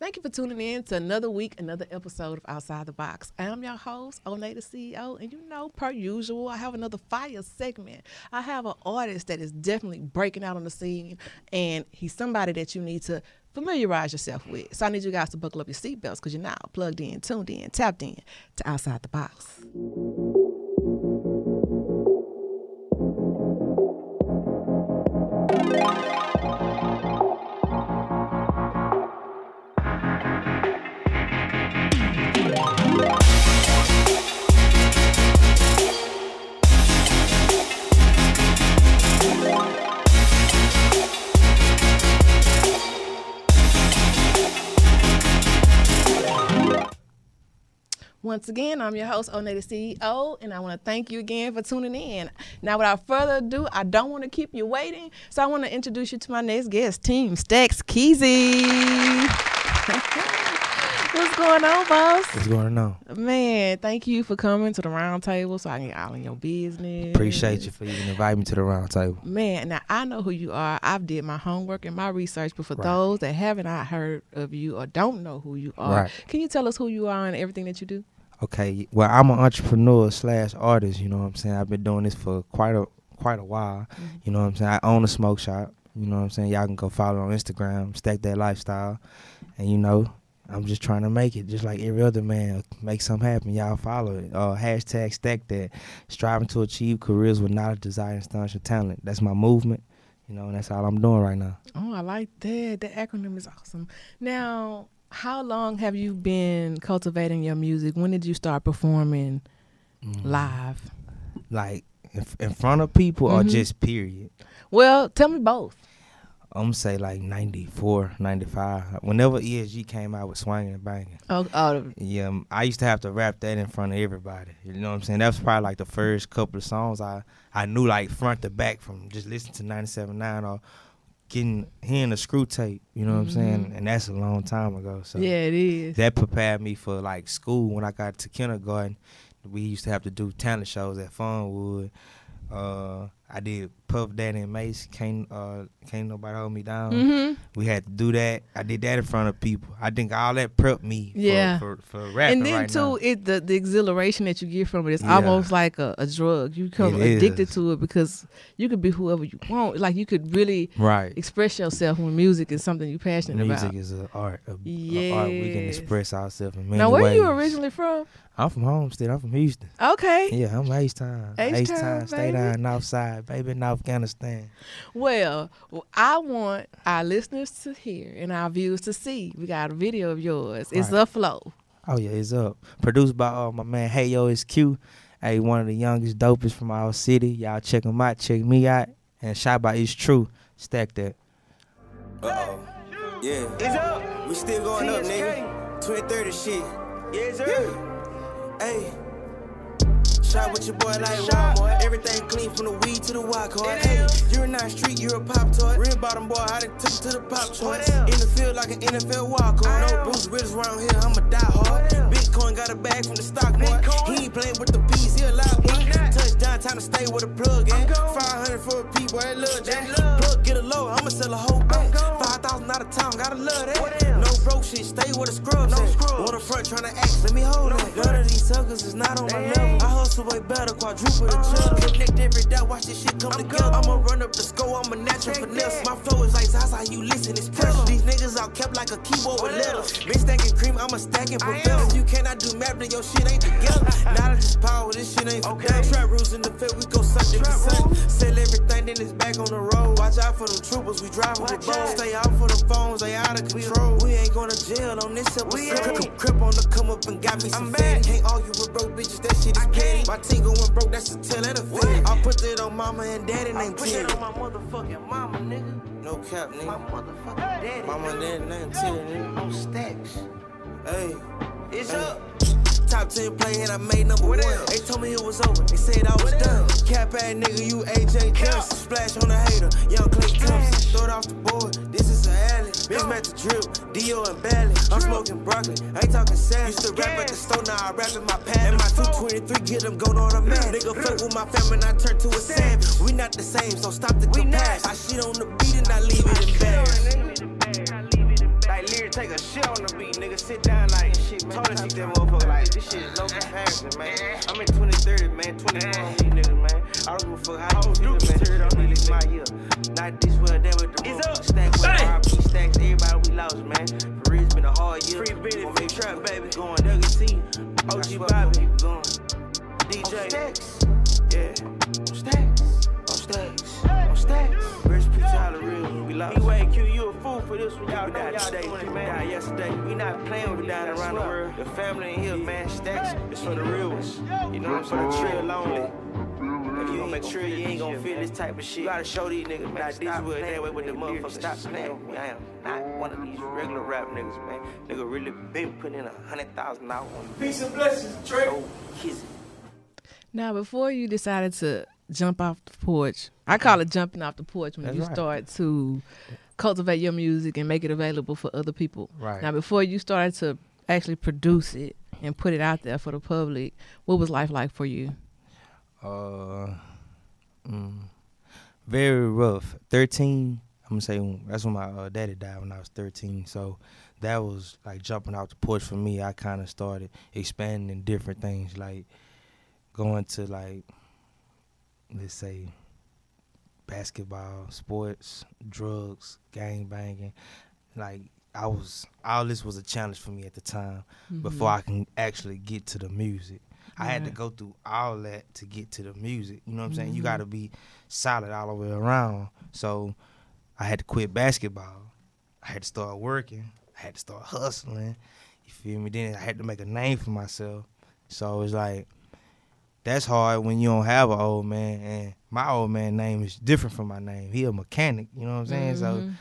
Thank you for tuning in to another week, another episode of Outside the Box. I am your host, Onay the CEO, and you know, per usual, I have another fire segment. I have an artist that is definitely breaking out on the scene, and he's somebody that you need to familiarize yourself with. So I need you guys to buckle up your seatbelts because you're now plugged in, tuned in, tapped in to Outside the Box. Once again, I'm your host, the CEO, and I want to thank you again for tuning in. Now, without further ado, I don't want to keep you waiting, so I want to introduce you to my next guest, Team Stacks Keezy. What's going on, boss? What's going on? Man, thank you for coming to the round table so I can get all in your business. Appreciate you for even inviting me to the round table. Man, now I know who you are. I've did my homework and my research, but for Right. those that haven't not heard of you or don't know who you are, Right. can you tell us who you are and everything that you do? Okay, well, I'm an entrepreneur slash artist. You know what I'm saying? I've been doing this for quite a quite a while. You know what I'm saying? I own a smoke shop. You know what I'm saying? Y'all can go follow on Instagram, stack that lifestyle, and you know. I'm just trying to make it, just like every other man. Make something happen. Y'all follow it. Uh, hashtag stack that. Striving to achieve careers with knowledge, desire, and astonishing talent. That's my movement. You know, and that's all I'm doing right now. Oh, I like that. That acronym is awesome. Now, how long have you been cultivating your music? When did you start performing Mm. live? Like in, in front of people or Mhm. just period? Well, tell me both. I'm say like 94, 95. Whenever ESG came out with swinging and banging, Oh, oh yeah, um, I used to have to rap that in front of everybody. You know what I'm saying? That was probably like the first couple of songs I I knew like front to back from just listening to 97.9 or getting hearing the screw tape. You know what I'm saying? And that's a long time ago. So yeah, it is. that prepared me for like school when I got to kindergarten. We used to have to do talent shows at Funwood. Uh, I did Puff Daddy and Mace. Can't uh, can't nobody hold me down. hmm We had to do that. I did that in front of people. I think all that prepped me. Yeah. For for, rapping And then right too, now. it the, the exhilaration that you get from it is Yeah. almost like a, a drug. You become It addicted is. to it because you could be whoever you want. Like you could really Right. express yourself when music is something you're passionate Music about. Music is an art. A, a art we can express ourselves in many Now, where ways. you originally from? I'm from Homestead. I'm from Houston. Okay. Yeah, I'm. H-Town, H Town, stay down North Side, baby, in Afghanistan. Well, I want our listeners to hear and our viewers to see. We got a video of yours. It's Right. a flow. Oh yeah, it's up. Produced by uh, my man Hey Yo It's Q. Hey, one of the youngest dopest from our city. Y'all check him out. Check me out. And shot by It's True. Stack that. Uh oh. Yeah. It's up. We still going up, nigga. 2030 shit. Yes, sir. Hey. Shot with your boy like. Walmart. Everything clean from the weed to the wild card. Hey, you're not street, you're a pop toy. Real bottom boy, I done took it to the pop else? In the field like an NFL walk on. No. Bruce Willis around here, I'm a die hard. Bitcoin got a bag from the stock boy. He ain't playing with the peas, he a lot boy. Touchdown, time to stay with a plug, eh? 500 for a P, boy, I love that. That. Plug, get a low, I'ma sell a whole bag. 5,000 out of town, gotta love that. Broke shit, stay with the scrubs. No scrubs. On the front tryna act, let me hold No it. None of these suckers is not on my level. I hustle way better, quadruple the Uh-huh. chub. Connect every watch this shit come I'm together. gone. I'ma run up the score, I'm a natural finesse. that. My flow is like Zaza, you listen, it's pressure. These niggas out kept like a keyboard with letters. Bitch stacking cream, I'm a stacking I professor. am. If you cannot do math, then your shit ain't together. Knowledge is power, this shit ain't for Okay. Trap rules in the field, we go Sunday to Sunday. Sell everything, then it's back on the road. Watch out for them troopers, we driving with bows. out. Stay out for the phones, they out of control. We ain't going to jail on this We episode. ain't. Crip on the come up and got me some back. Can't argue with broke bitches, that shit is I petty. My team going broke, that's a tell and a fit. I put that on mama and daddy named put it on my motherfucking mama, nigga. No cap, nigga. My motherfucking daddy. Mama and daddy named Tilly, nigga. On stacks. Hey. It's Hey. up. Top 10 play and I made number What one. else? They told me it was over. They said I was What done. else? Cap ass nigga, you AJ. Johnson. Splash on the hater. Young Klay Thompson. Throw it off the board. Bitch met the drip. Dio and Bally. I'm smoking broccoli. I ain't talking savage. Used to rap at the store. Now I rap in my pad. And my 223 get them going automatic. Nigga fuck with my family and I turn to a savage. We not the same, so stop the comparison. I shit on the beat and I leave it in Like lyrics take a shit on the beat, nigga. Sit down like shit, man. Told us you that motherfucker like this shit is no comparison, man. I'm in 2030, man. 24 on these niggas, man. I don't give a fuck how you feel, man. Turn on these my year. Not this well, that with the It's up. Stack with. RP stacks, everybody we lost, man. For real, it's been a hard year. Free Gonna make trap, baby. Going WC. OG Bobby. keep going. DJ. On stacks. Yeah. On stacks. On stacks. On stacks. Rest peace to all the real we lost. Anyway, Q, you a fool for this one. Y'all You know died y'all today. doing it, You man. died yesterday. We not playing with down down around the world. The family in here, man. Stacks is for the real ones. You know, I'm for the trail lonely. If you gonna make you ain't gonna feel this type of shit, you gotta show these niggas, man. This is what that way with the motherfuckers. Stop playing with me. I am not one of these regular rap niggas, man. Nigga really been putting in a hundred thousand dollars on you. Peace and blessings, Trey. No kissing. Now, before you decided to jump off the porch, I call it jumping off the porch when That's you right. start to cultivate your music and make it available for other people. Right. Now, before you started to actually produce it and put it out there for the public, what was life like for you? Uh, mm, very rough. Thirteen. I'm gonna say that's when my uh, daddy died when I was thirteen. So that was like jumping out the porch for me. I kind of started expanding in different things, like going to like let's say basketball, sports, drugs, gang banging. Like I was, all this was a challenge for me at the time. Before I can actually get to the music, I had to go through all that to get to the music. You know what I'm saying? You Mhm. got to be solid all the way around. So I had to quit basketball. I had to start working. I had to start hustling. You feel me? Then I had to make a name for myself. So it was like that's hard when you don't have an old man. And my old man name is different from my name. He a mechanic. You know what I'm saying? So Mhm.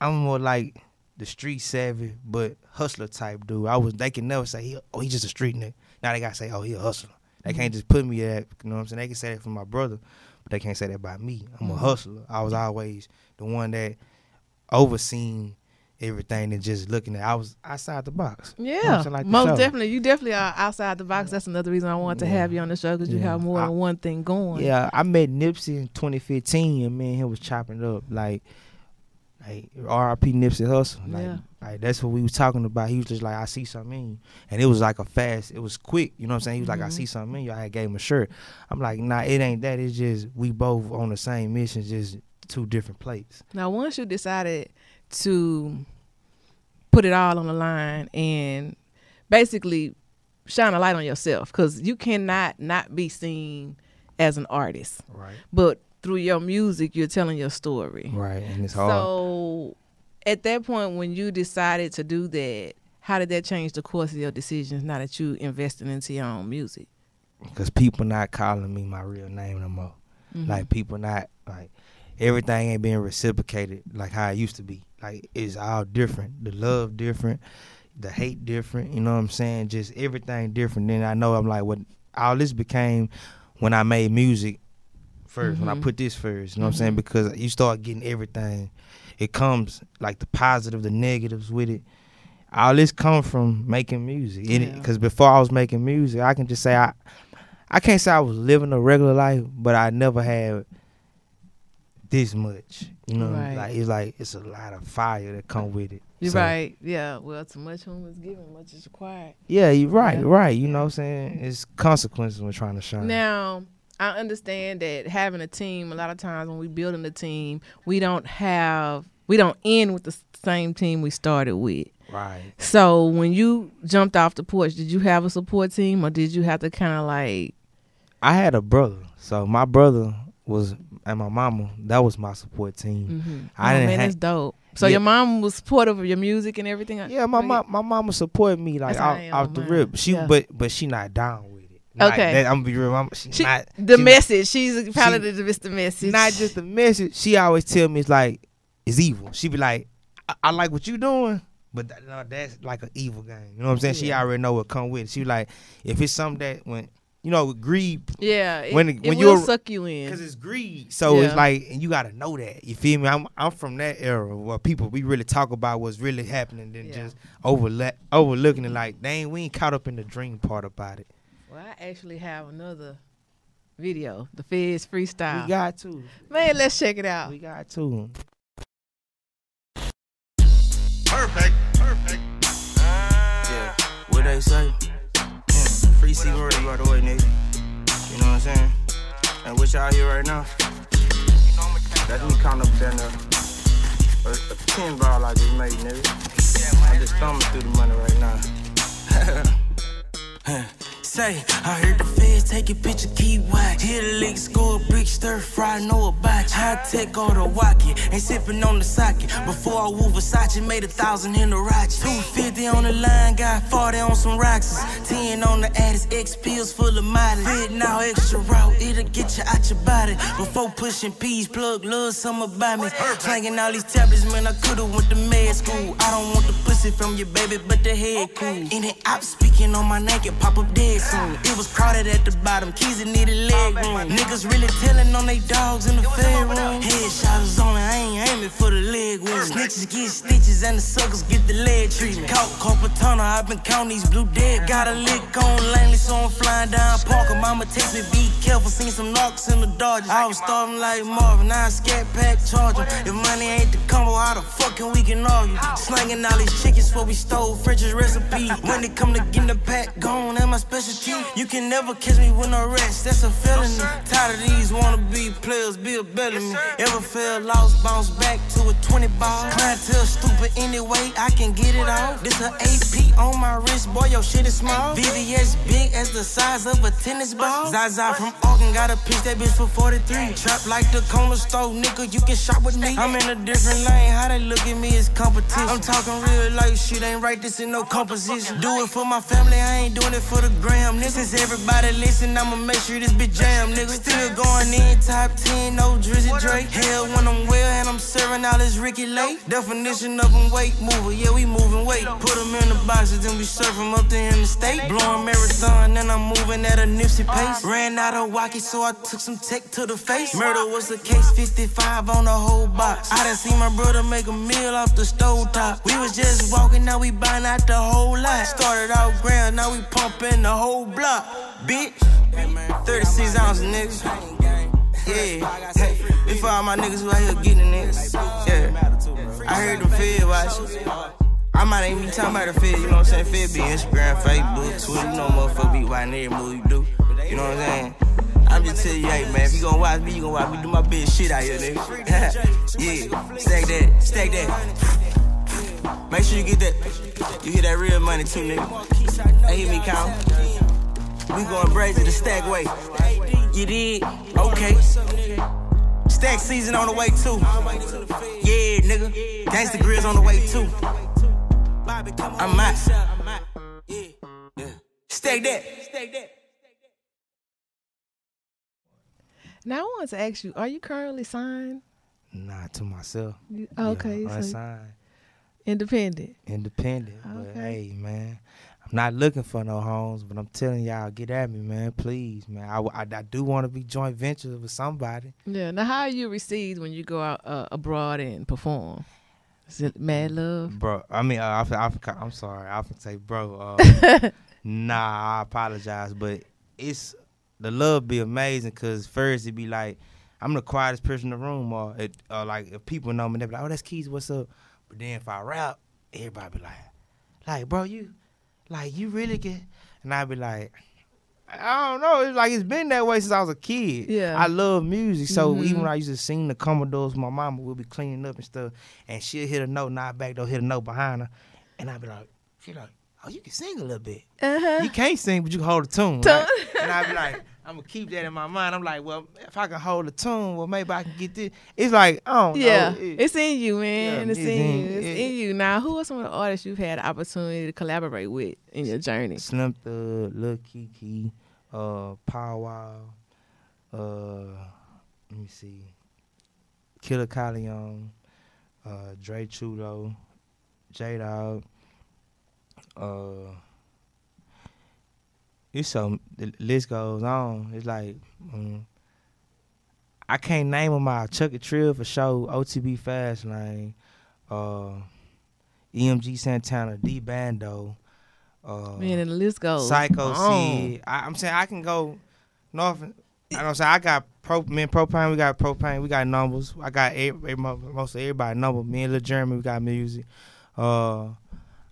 I'm more like the street savvy but hustler type dude. I was they can never say he oh he's just a street nigga. Now they gotta say oh he a hustler. They can't just put me at you know what I'm saying. They can say that for my brother, but they can't say that about me. I'm a Mhm. hustler. I was always the one that overseen everything and just looking at. I was outside the box. You know Yeah. Like most definitely. You definitely are outside the box. That's another reason I wanted to Yeah. have you on the show because you Yeah. have more I- than one thing going. Yeah, I met Nipsey in 2015, and me and him was chopping up like, like R.I.P. Nipsey Hussle. Like, Yeah. like that's what we was talking about. He was just like, I see something in you, and it was like a fast. It was quick. You know what I'm saying? He was like, I Mhm. see something in you. I gave him a shirt. I'm like, Nah, it ain't that. It's just we both on the same mission, just two different plates. Now, once you decided to put it all on the line and basically shine a light on yourself, because you cannot not be seen as an artist, Right. but through your music, you're telling your story. Right, and it's hard. So, at that point, when you decided to do that, how did that change the course of your decisions? Now that you investing into your own music, because people not calling me my real name no more. Mhm. Like people not like everything ain't being reciprocated like how it used to be. Like it's all different. The love different, the hate different. You know what I'm saying? Just everything different. Then I know I'm like what all this became when I made music 1st When I Mhm. put this first. You know what I'm saying? Mhm. Because you start getting everything. It comes like the positive, the negatives with it. All this come from making music. Yeah. Because before I was making music, I can just say I I can't say I was living a regular life, but I never had this much. You know, Right. like it's like it's a lot of fire that come with it. you're So, right. Yeah. Well, too much whom is given, much is required. Yeah, you're right, Yeah. right. You know what I'm saying? It's consequences when trying to shine. Now, I understand that having a team, a lot of times when we building a team, we don't have, we don't end with the same team we started with. right. So when you jumped off the porch, did you have a support team or did you have to kind of like, I had a brother, so my brother was and my mama. That was my support team. mhm. I oh, didn't man, ha- that's dope. So Yeah. your mom was supportive of your music and everything? Yeah, my Like- mom, my mama supported me like That's how off, am off the rip. She, Yeah. but but she not down with it. Like, Okay. that- I'm gonna be real. I'm, she, She, not the she not- message. She's probably the, the message. not just the message. She always tell me it's like it's evil. She be like, I, I like what you doing, but that, no, that's like an evil game. You know what I'm saying? She already know what come with it. She like, if it's something that when you know greed, Yeah. It, when- it when will you're- suck you in. because it's greed. So it's like, and you gotta know that. You feel me? I'm I'm from that era where people we really talk about what's really happening than Yeah. just overla- overlooking it. Like, dang, we ain't caught up in the dream part about it. Well, I actually have another video, the Feds freestyle. We got to. Man, let's check it out. We got to. Perfect. Perfect. Yeah, what they say? Free C Murray right away, nigga. You know what I'm saying? And what y'all hear right now? That's me counting up down. A, a 10 ball I just made, nigga. I just thumbing through the money right now. Say, I heard the feds take a picture, keep watch. Hit a lick, score a brick, stir fry, know about you. High tech all the walkie, ain't sipping on the socket. Before I woo Versace, made a thousand in the Rocky. 250 on the line, got 40 on some Roxas. 10 on the Addis, X pills full of mileage. Fit now extra raw, it'll get you out your body. Before pushing peas, plug love, some about me. Slanging all these tablets, man, I could've went to med school. I don't want the pussy from your baby, but the head cool. It, I'm speaking on my naked, pop up dead It was crowded at the bottom, keys that needed leg room. Niggas really telling on they dogs in the fair room. Headshots only, I ain't aiming for the leg wound. Snitches get stitches and the suckers get the leg treatment. Caught tunnel, I've been counting these blue dead. Got a lick on Langley, so I'm flying down Parker. Mama text me, be careful, seen some knocks in the Dodgers. I was starving like Marvin, now I scat pack charging. If money ain't the combo, how the fuck can we can argue? Slanging all these chickens before we stole French's recipe. When it come to getting the pack gone, that's my You can never catch me with no rest, that's a felony. Tired of these wannabe players, be a better Bellamy. Ever fell lost, bounce back to a 20 ball. Clientele stupid anyway, I can get it off. This a AP on my wrist, boy, your shit is small. VVS big as the size of a tennis ball. Zaza from Oregon got a piece that bitch for 43. Trap like the corner store, nigga, you can shop with me. I'm in a different lane, how they look at me is competition. I'm talking real life shit, ain't right, this in no composition. Do it for my family, I ain't doing it for the gram. This is everybody listen, I'ma make sure this bitch jam, nigga. Still going in, top 10, no Drizzy Drake. Hell when I'm well and I'm serving all this Ricki Lake. Definition of a weight mover, yeah, we moving weight. Put them in the boxes, then we serve them up there in the state. Blowing marathon, and I'm moving at a Nipsey pace. Ran out of walkie, so I took some tech to the face. Murder was the case, 55 on the whole box. I done seen my brother make a meal off the stove top. We was just walking, now we buying out the whole lot. Started out grand, now we pumping the whole block. Bitch, 36 ounces, niggas. Yeah, this for all my niggas who out here getting niggas. Yeah, I heard them fed watching. I might ain't be talking about the Fed, you know what I'm saying? Fed be Instagram, Facebook, Twitter, you know motherfucker be watching every move you do. You know what I'm saying? I'm just telling you, hey man, if you gon' watch me, you gon' watch me do my big shit out here, nigga. yeah, stack that, stack that. Make sure you get that, you get that real money too, nigga. Hey, hear me count. We going brazy the stack way. You did? Okay. Stack season on the way too. Yeah, nigga. Gangsta grills on the way too. I'm out. Stack that. Now I want to ask you: Are you currently signed? Nah, to myself. You- okay, you know, so independent. independent. But hey, man, I'm not looking for no homes, but I'm telling y'all, get at me, man, please, man. I, I, I do want to be joint ventures with somebody. Yeah. Now, how are you received when you go out uh, abroad and perform? Is it mad love? Bro, I mean, uh, I, I, I, I'm sorry. I often say, bro, uh, nah, I apologize, but it's the love be amazing because first it be like I'm the quietest person in the room, or it, or like if people know me, they be like, oh, that's Keys, what's up? But then if I rap, everybody be like, like, bro, you, like, you really get, and I be like. I don't know. It's like it's been that way since I was a kid. Yeah. I love music. So Mhm. even when I used to sing the Commodores, my mama would be cleaning up and stuff, and she'll hit a note, nod back door, hit a note behind her, and I'd be like, she like, oh, you can sing a little bit. Uh-huh. You can't sing, but you can hold a tune. Tune. right? and I'd be like, I'm gonna keep that in my mind. I'm like, well, if I can hold a tune, well, maybe I can get this. It's like, oh, Yeah, know. It- it's in you, man. Yeah, it's it's in in- you. It's it- in you. Now, who are some of the artists you've had the opportunity to collaborate with in your journey? Slim Thug, Lil Keke, uh, Pow Wow, uh, let me see, Killa Kyleon, uh, Dre Chulo, J Dog, uh, it's so the list goes on. It's like um, I can't name them all. Chuck E. Trill for sure. OTB Fast Lane, uh, EMG Santana, D Bando. Uh, Man, and the list goes. Psycho on. Sid. I, I'm saying I can go north. I don't say I got pro me and Propain. We got Propain. We got numbers. I got every, every- most of everybody number. Me and Lil Jeremy. We got music. Uh,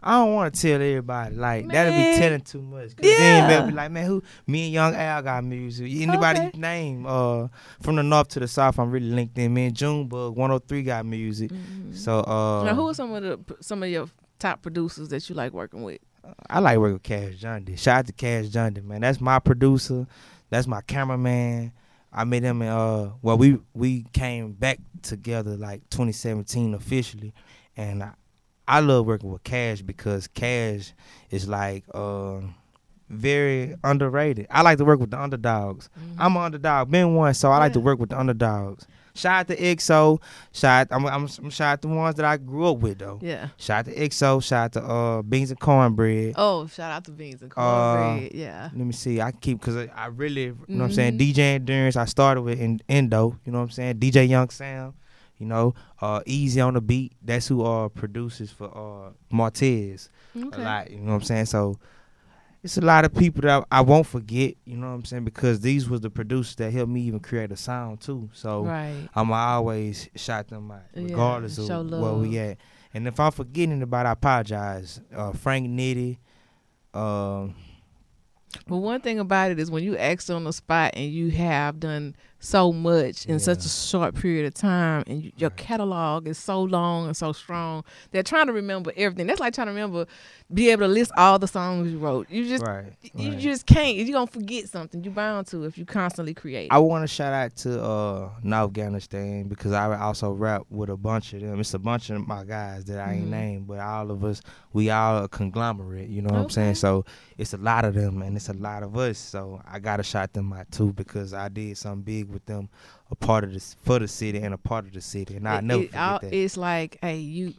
I don't want to tell everybody like that'll be telling too much. Cause Yeah. they'll be like, man, who? Me and Young Al got music. Anybody Okay. name? Uh, from the north to the south, I'm really linked in. Me and Junebug 103 got music. Mhm. So uh, now, who are some of the some of your top producers that you like working with? I like working with Cash Jundy. Shout out to Cash Jundy, man. That's my producer. That's my cameraman. I met him in uh well we we came back together like 2017 officially and I, I love working with Cash because Cash is like uh very underrated. I like to work with the underdogs. I'm an underdog, been one, so I like to work with the underdogs. Shout out to EXO. Shout I'm I'm, I'm shout out to the ones that I grew up with though. Yeah. Shout out to EXO. Shout out to uh Beans and Cornbread. Oh, shout out to Beans and Uh, Cornbread. yeah. Let me see. I keep because I, I really, you know what I'm saying. Mhm. DJ Endurance. I started with in, Endo. You know what I'm saying. DJ Young Sam. You know, uh, Easy on the beat. That's who uh produces for uh Martez Okay. a lot. You know what I'm saying. So it's a lot of people that I, I won't forget. You know what I'm saying because these was the producers that helped me even create a sound too. So Right. I'ma always shout them out regardless show of where we at. And if I'm forgetting about, it, I apologize. Uh, Frank Nitty. Um. But one thing about it is when you act on the spot and you have done so much in such a short period of time and you, your Right. catalog is so long and so strong, they're trying to remember everything. That's like trying to remember, be able to list all the songs you wrote. You just right. you right. just can't. You're gonna forget something. You're bound to if you constantly create. I want to shout out to uh North Afghanistan because I also rap with a bunch of them. It's a bunch of my guys that I ain't Mhm. named, but all of us, we all a conglomerate. You know what I'm saying? So it's a lot of them and it's a lot of us. So I gotta shout them out too because I did something big with them, a part of this for the city and a part of the city, and I never it forget that. It's like, hey, you,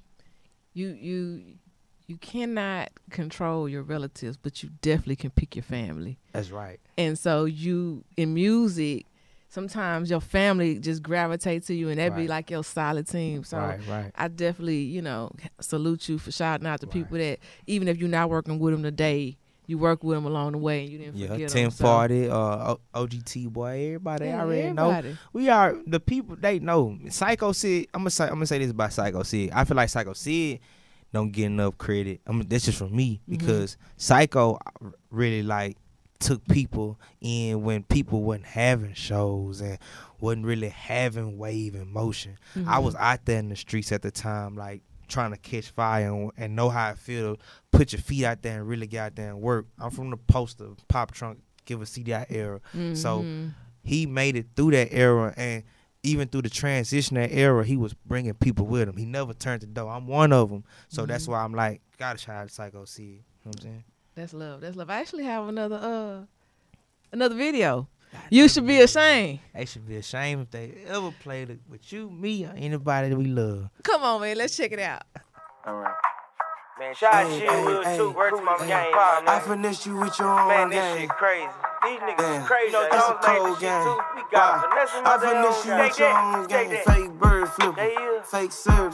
you, you, you cannot control your relatives, but you definitely can pick your family. That's right. And so you in music, sometimes your family just gravitate to you, and that be Right. like your solid team. So. right, right. I definitely, you know, salute you for shouting out to people that even if you're not working with them today, you work with them along the way and you didn't Yeah, forget ten them. So, uh, O- OGT boy, everybody yeah, already know. We are the people they know. Psycho Sid. I'm gonna say. I'm gonna say this about Psycho Sid. I feel like Psycho Sid don't get enough credit. I mean, that's just from me Mhm. because Psycho really like took people in when people wasn't having shows and wasn't really having wave and motion. I Mhm. was out there in the streets at the time, like trying to catch fire and, and know how it feel. Put your feet out there and really get out there and work. I'm from the poster pop trunk, give a CDI era. So Mhm. he made it through that era and even through the transition that era, he was bringing people with him. He never turned the door. I'm one of them. So that's Mhm. why I'm like, gotta shout out to Psycho C. You know what I'm saying? That's love. That's love. I actually have another uh another video. You should be ashamed. They should be ashamed if they ever played it with you, me, or anybody that we love. Come on, man. Let's check it out. Alright. Man, shout out to you, Will, too. Word to my game, man. I finesse you with your own Man, this game. shit crazy. These niggas crazy. Know, That's a cold game. We got finesse I finesse you with your own game. Fake bird flipper, There you is. fake syrup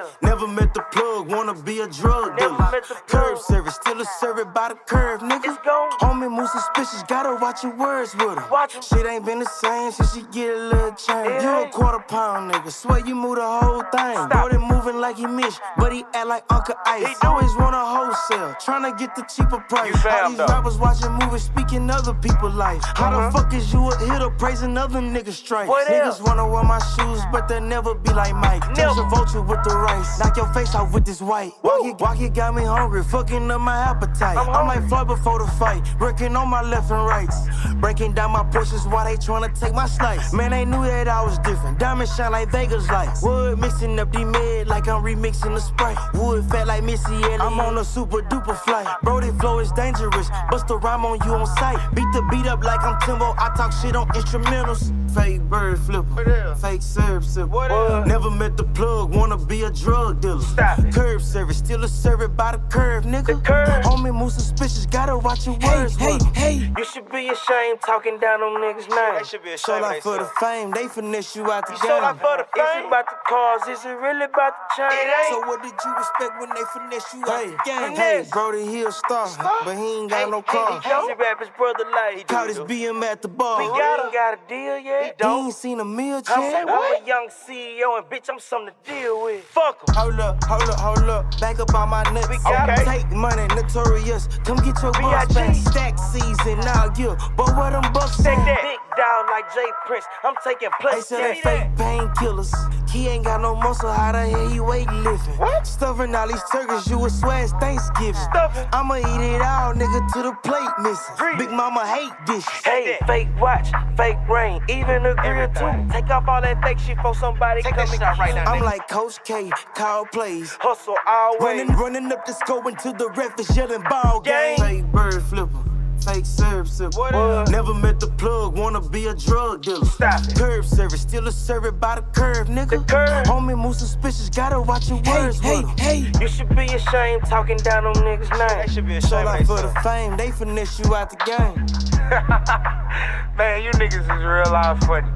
else? Never met the plug, wanna be a drug Never dealer. met the plug. Curb service, still a serve it by the curve, nigga. Homie move suspicious, gotta watch your words with her. Shit ain't been the same since she get a little change. You a quarter pound nigga, swear you move the whole thing. Stop. Brody moving like he Mish, but he act like Uncle Ice. He. Always want a wholesale, tryna get the cheaper price. All these rappers watching movies, speaking other people's life. How Uh-huh. the fuck is you a hitter praising other niggas'? What Niggas wanna wear my shoes, but they'll never be like Mike. Touch a vulture with the rice, knock your face off with this white. Walk it, walk it got me hungry, fucking up my appetite. I'm I'm, like before the fight, working on my left and rights. Breaking down my portions while they tryna take my slice. Man, they knew that I was different. Diamonds shine like Vegas lights. Wood mixing up the med like I'm remixing the Sprite. Wood fat like Missy Elliott. I'm on a super duper flight. Brody flow is dangerous. Bust a rhyme on you on sight. Beat the beat up like I'm Timbo. I talk shit on instrumentals. Fake bird flipper. Fake syrup sipper. Never met the plug. Wanna be a drug dealer. Stop it. Curb service. Still a serve by the curve, nigga. The curve. Homie move suspicious. Gotta watch your words. hey, 'em. hey. You should be ashamed talking down on niggas' names. They should be Show out for the fame. They finesse you out the You game. sold out for the fame. Is it about the cars? Is it really about the chain? Ain't. So what did you expect when they finesse you Hey, out the game? Hey, Brody, he a star, but he ain't got no car. Easy rap his brother like he Caught his. BM at the bar. We got him. Got a deal yet? He don't. ain't seen a meal I'm. I'm a young CEO and bitch, I'm something to deal with. Fuck 'em. Hold up, hold up, hold up. Back up on my nuts. We got okay. Take money, notorious. Come get your bucks back. Stack season now, yeah. But where them bucks at? that. Big dog like J Prince. I'm taking They place. sell that fake painkillers. He ain't got no muscle, how the hell he weightlifting? What? Stuffing all these turkeys, you would swear it's Thanksgiving. Stuffing. I'ma eat it all, nigga, to the plate missing. Breathe. Big mama hate dishes. Hey, fake watch, fake rain, even a grill too. Take off all that fake shit for somebody Take come that and shot right now, I'm nigga. like Coach K, call plays. Hustle always. Running, running up the score into the ref is yelling ball game. Fake bird flipper, fake serve sipper. What up? Never met the plug, wanna be a drug dealer. Stop it. Curb service, still a serve by the curve, nigga. The curve. Homie move suspicious, gotta watch your words. Hey, hey, hey. You should be ashamed talking down on niggas' They should be So ashamed like of for the fame, they finesse you out the game. Man, you niggas is real life funny.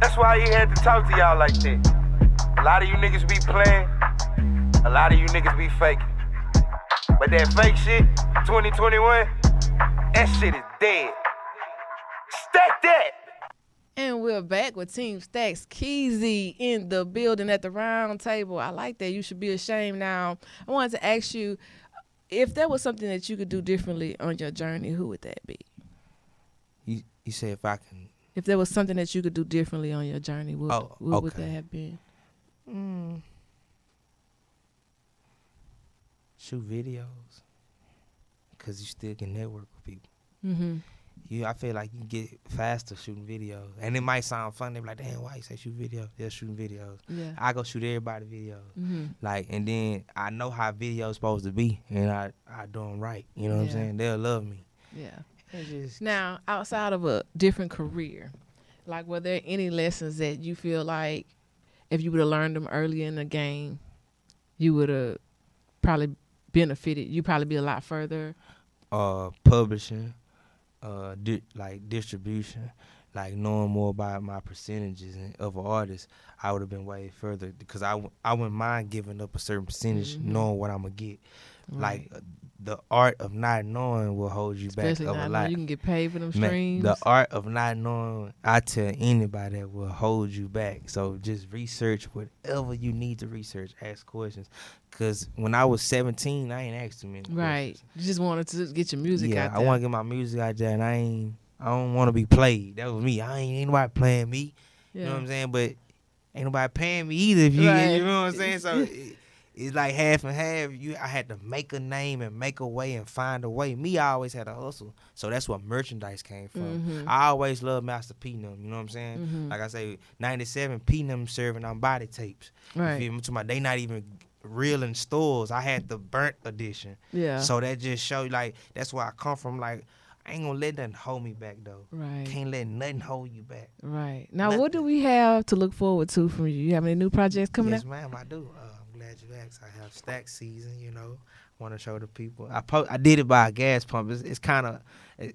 That's why you had to talk to y'all like that. A lot of you niggas be playing. A lot of you niggas be faking. But that fake shit, 2021, that shit is dead. Stack that. And we're back with Team Stacks. Keezy in the building at the round table. I like that. You should be ashamed now. I wanted to ask you if there was something that you could do differently on your journey, who would that be? You you say if I can If there was something that you could do differently on your journey, what, Oh, what would that have been? Hmm. shoot videos, cause you still can network with people. Mm-hmm. You, I feel like you get faster shooting videos, and it might sound funny. Like, "Damn, why you say shoot videos?" They're shooting videos. Yeah. I go shoot everybody videos. Mm-hmm. Like, and then I know how videos supposed to be, and I I do them right. You know what Yeah. I'm saying? They'll love me. Yeah. Just Now, outside of a different career, like were there any lessons that you feel like if you would have learned them early in the game, you would have probably benefited. You probably be a lot further. uh publishing, uh di- like distribution, like knowing more about my percentages and of an artist, I would have been way further because I w- I wouldn't mind giving up a certain percentage, Mhm. knowing what I'm gonna get. Like Right. uh, the art of not knowing will hold you especially back of a lot. you can get paid for them Man, streams. the art of not knowing, I tell anybody that will hold you back. So just research whatever you need to research. Ask questions, cause when I was 17, I ain't asked too many. right. questions. You just wanted to get your music yeah, out there. I want to get my music out there, and I ain't. I don't want to be played. That was me. I ain't ain't nobody playing me. yeah. You know what I'm saying? But ain't nobody paying me either. If you, Right. you know what I'm saying? So it's like half and half. You, I had to make a name and make a way and find a way. Me, I always had a hustle. So that's where merchandise came from. Mhm. I always loved Master P. Them, You know what I'm saying? Mhm. Like I say, '97 P. Them serving on body tapes. Right. You feel me? To my, they not even real in stores. I had the burnt edition. Yeah. So that just show you like that's where I come from. Like I ain't gonna let nothing hold me back though. right. Can't let nothing hold you back. Right. Now, what do we have to look forward to from you? You have any new projects coming up? yes, ma'am, I do. Uh, glad you asked. I have stack season. You know, want to show the people. I po- I did it by a gas pump. It's, it's kind of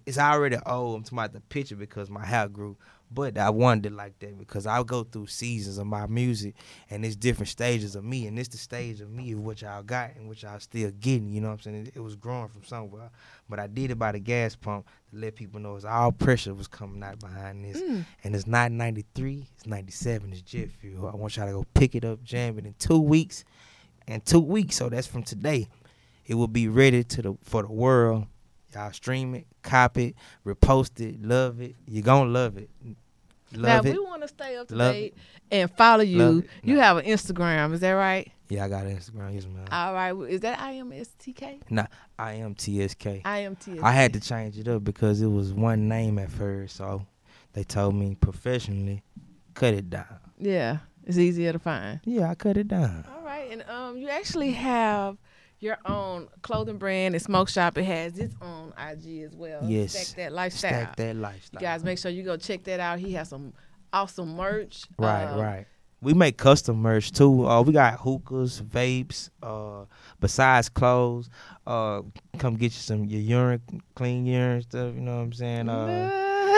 it's already old. I'm talking about the picture because my hair grew. But I wanted it like that because I go through seasons of my music and it's different stages of me. And it's the stage of me of what y'all got and what y'all still getting. You know what I'm saying? It, it was growing from somewhere. But I did it by the gas pump to let people know it's all pressure was coming out behind this. Mm. And it's not 93, it's 97, it's jet fuel. I want y'all to go pick it up, jam it in two weeks. And two weeks, so that's from today. It will be ready to the for the world. Y'all stream it, copy it, repost it, love it. You're gonna love it. Love now, it. we want to stay up to Love date and follow you. It. You have an Instagram, is that right? yeah, I got an Instagram. Yes. All right. Is that IMSTK? nah, I am TSK. IMTSK. I had to change it up because it was one name at first, so they told me professionally, cut it down. Yeah, it's easier to find. Yeah, I cut it down. All right, and um, you actually have your own clothing brand and smoke shop. It has its own IG as well. Yes. Stack that lifestyle. Stack that You lifestyle. guys, make sure you go check that out. He has some awesome merch. Right, Um, right. We make custom merch too. Uh, we got hookahs, vapes. Uh, besides clothes, uh, come get you some your urine, clean urine stuff. You know what I'm saying? Uh,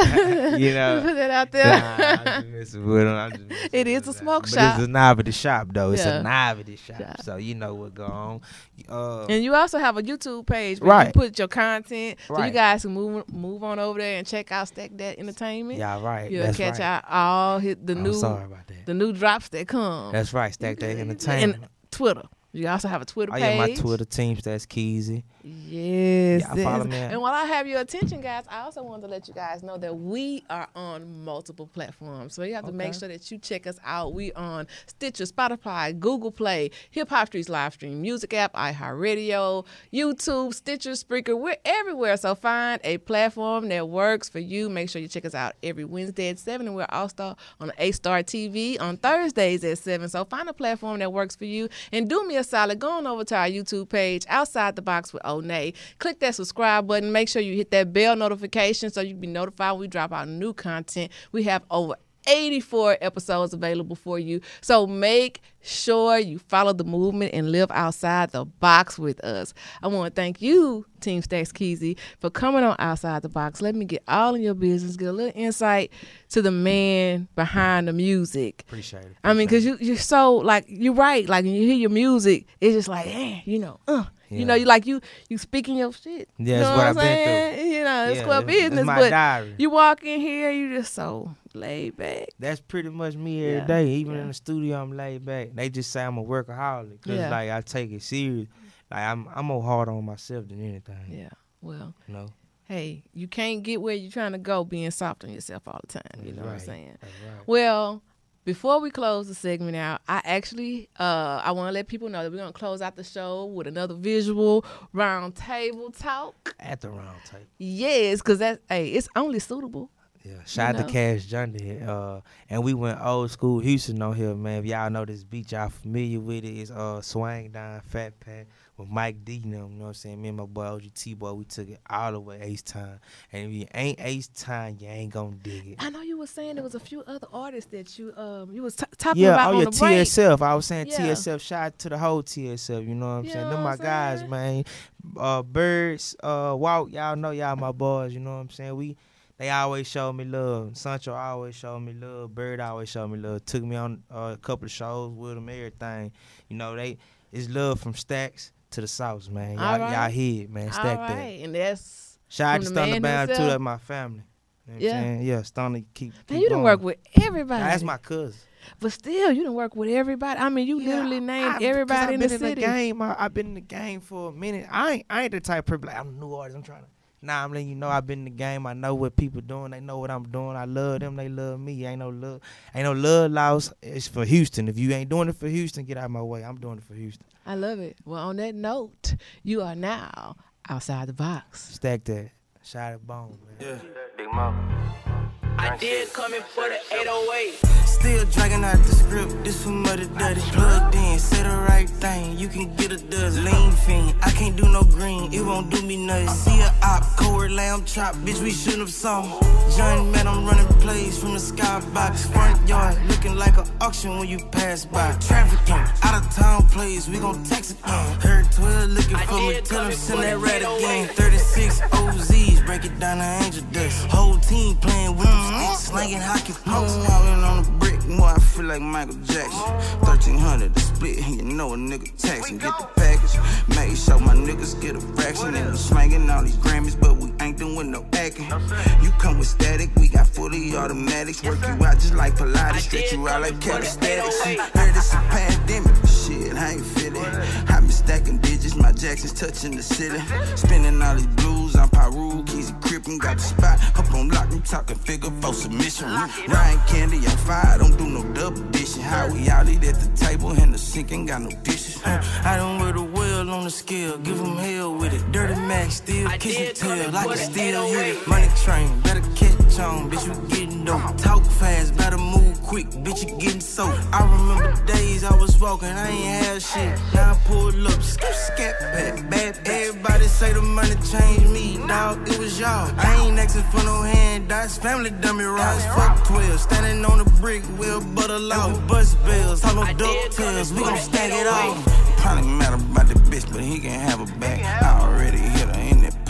you know. Put that out there. Nah, I'm just messing with 'em. I'm just It is a smoke shop. It's a novelty shop though. It's Yeah. a novelty shop. Shop. So you know what go on. Uh, And you also have a YouTube page where Right. you put your content, so you guys can move move on over there and check out Stack That Entertainment. yeah, right. You'll That's catch right. out all his, the I'm new sorry about that. the new drops that come. That's right. Stack that Entertainment. and. Twitter. You also have a Twitter page. yeah, my Twitter team that's Keezy. Yes. Yeah, follow me And while I have your attention, guys, I also wanted to let you guys know that we are on multiple platforms. So you have to make sure that you check us out. We on Stitcher, Spotify, Google Play, Hip Hop Streets live stream, music app, iHeartRadio, YouTube, Stitcher, Spreaker. We're everywhere. So find a platform that works for you. Make sure you check us out every Wednesday at 7. And we're also on A Star TV on Thursdays at 7. So find a platform that works for you. And do me a solid. Go on over to our YouTube page, Outside the Box with Onay. Click that subscribe button. Make sure you hit that bell notification so you can be notified when we drop out new content. We have over 84 episodes available for you. So make sure you follow the movement and live outside the box with us. I want to thank you, Team Stacks Keezy, for coming on Outside the Box. Let me get all in your business, get a little insight to the man behind the music. Appreciate it. I mean, cause you you're so like you're right. Like when you hear your music, it's just like, eh, you know, uh, you know, Yeah. you like you you speaking your shit. Yeah, you know what I'm I've been saying? You know, it's Yeah, club it's- it's business, my but diary. you walk in here, you just so laid back. That's pretty much me every Yeah, day. Even yeah. in the studio, I'm laid back. They just say I'm a workaholic because Yeah. like I take it serious. Like I'm I'm more hard on myself than anything. Yeah. Well, You know. hey, you can't get where you're trying to go being soft on yourself all the time. You That's know what I'm saying? Right. Well, before we close the segment out, I actually uh I want to let people know that we're gonna close out the show with another visual round table talk. At the round table. Yes, because that hey, it's only suitable. Yeah, shout out to Cash Jundy. Uh, and we went old school Houston on here, man. If y'all know this beat, y'all familiar with it. It's uh Swang Down Fat Pat with Mike D. and them, You know what I'm saying? Me and my boy OGT boy, we took it all the way Ace Time. And if you ain't Ace Time, you ain't gonna dig it. I know you were saying there was a few other artists that you um you was t- talking Yeah, about oh on yeah, the break. I was saying Yeah. TSF. Shout out to the whole TSF. You know what I'm You saying? Them my I'm guys, man. Uh, Birds, uh, Walk. Y'all know y'all my boys. You know what I'm saying? We, they always show me love. Sancho always showed me love. Bird always showed me love. Took me on uh, a couple of shows with them. Everything. You know they. It's love from Stacks to the South, man. Y'all, All right. y'all hear it, man. All Stack that. and that's Shout out to Thunder Bound too. That's my family. You know what Yeah. I'm saying? Yeah, Stunner keep. man, you done going. work with everybody. Nah, That's my cousin. but still, you done work with everybody. I mean, you Yeah, literally named I- everybody I've in the been city. In the game, I, I've been in the game for a minute. I ain't, I ain't the type of person like I'm a new artist. I'm trying to. Nah, I'm letting you know I've been in the game. I know what people doing. They know what I'm doing. I love them. They love me. Ain't no love. Ain't no love lost. It's for Houston. If you ain't doing it for Houston, get out of my way. I'm doing it for Houston. I love it. Well, on that note, you are now outside the box. Stack that. Shot it bone, man. Big mama. I did come in for the 808. Still dragging out the script, this for mother daddy. Plugged in, say the right thing, you can get a dozen. Lean fiend, I can't do no green, it won't do me nothing. See a op, cold lamb chop, bitch, we shouldn't have saw. Giant man, I'm running plays from the skybox. Front yard, looking like an auction when you pass by. Trafficking, out of town plays, we gon' text again. Heard 12 looking for me, tell him send that rat again. 36 OZs, break it down to angel dust. Whole team playing with them sticks, slinging hockey pokes. Falling on the brick, more I feel like Michael Jackson. 1300 to split, and you know a nigga taxing. Get the package, make sure my niggas get a fraction. And we slanging all these Grammys, but we ain't doing no acting. You come with static, we got fully automatics. Work you out just like Pilates, stretch you out like calisthenics. Heard it's a pandemic, I ain't feeling. I been stacking digits, my Jackson's touching the ceiling. Spinning all these blues, I'm Pyru, Keezy Crippin', got the spot. Up on lock, I'm talking figure for submission. Ryan Candy, I'm fire, don't do no double dishing. How we out eat at the table, and the sink ain't got no dishes. I don't wear the wheel on the scale, give 'em hell with it. Dirty Mac, still I kissing did come tail, in I for can the still hit it. Money train, better catch on, bitch, you getting dope. Talk fast, better move quick, bitch, you getting soaked. I remember days I was walking, I ain't had shit. Now I pull up, skip, scat, back, bad. Everybody say the money changed me, dawg, it was y'all. I ain't asking for no handouts, family dummy rides. Fuck 12, standing on the brick, wheel butter law. Bust bills, hollow I did come ducktails, in we gon' stack it 808. off. Probably mad about the bitch, but he can have a back. I already hit her in that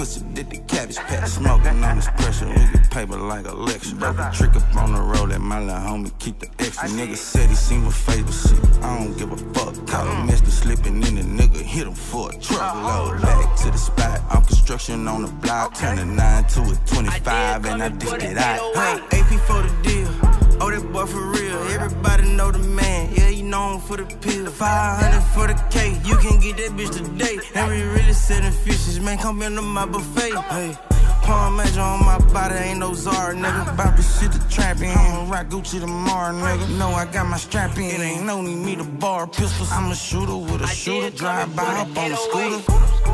pussy did the cabbage patch. Smoking on this pressure, we get paper like a lecture. Broke a trick up on the road, let my little homie keep the extra. Nigga said he seen my face, but shit, I don't give a fuck. Caught a Mr. slipping in the nigga, hit him for a truckload. Back to the spot, I'm construction on the block. Turning 9 to a 25, and I dished it out. Hey, AP for the deal. Oh, that boy for real. Everybody know the man. Yeah, you know him for the pill. 500 for the cake. You can get that bitch today. And we really selling fishes. Man, come into my buffet. Hey. Palm major on my body, ain't no czar, nigga. About to shit the trap in. I'ma rock Gucci tomorrow, nigga. Know I got my strap in. Ain't no need me to bar pistols. I'm a shooter with a shooter. Drive by up on the scooter.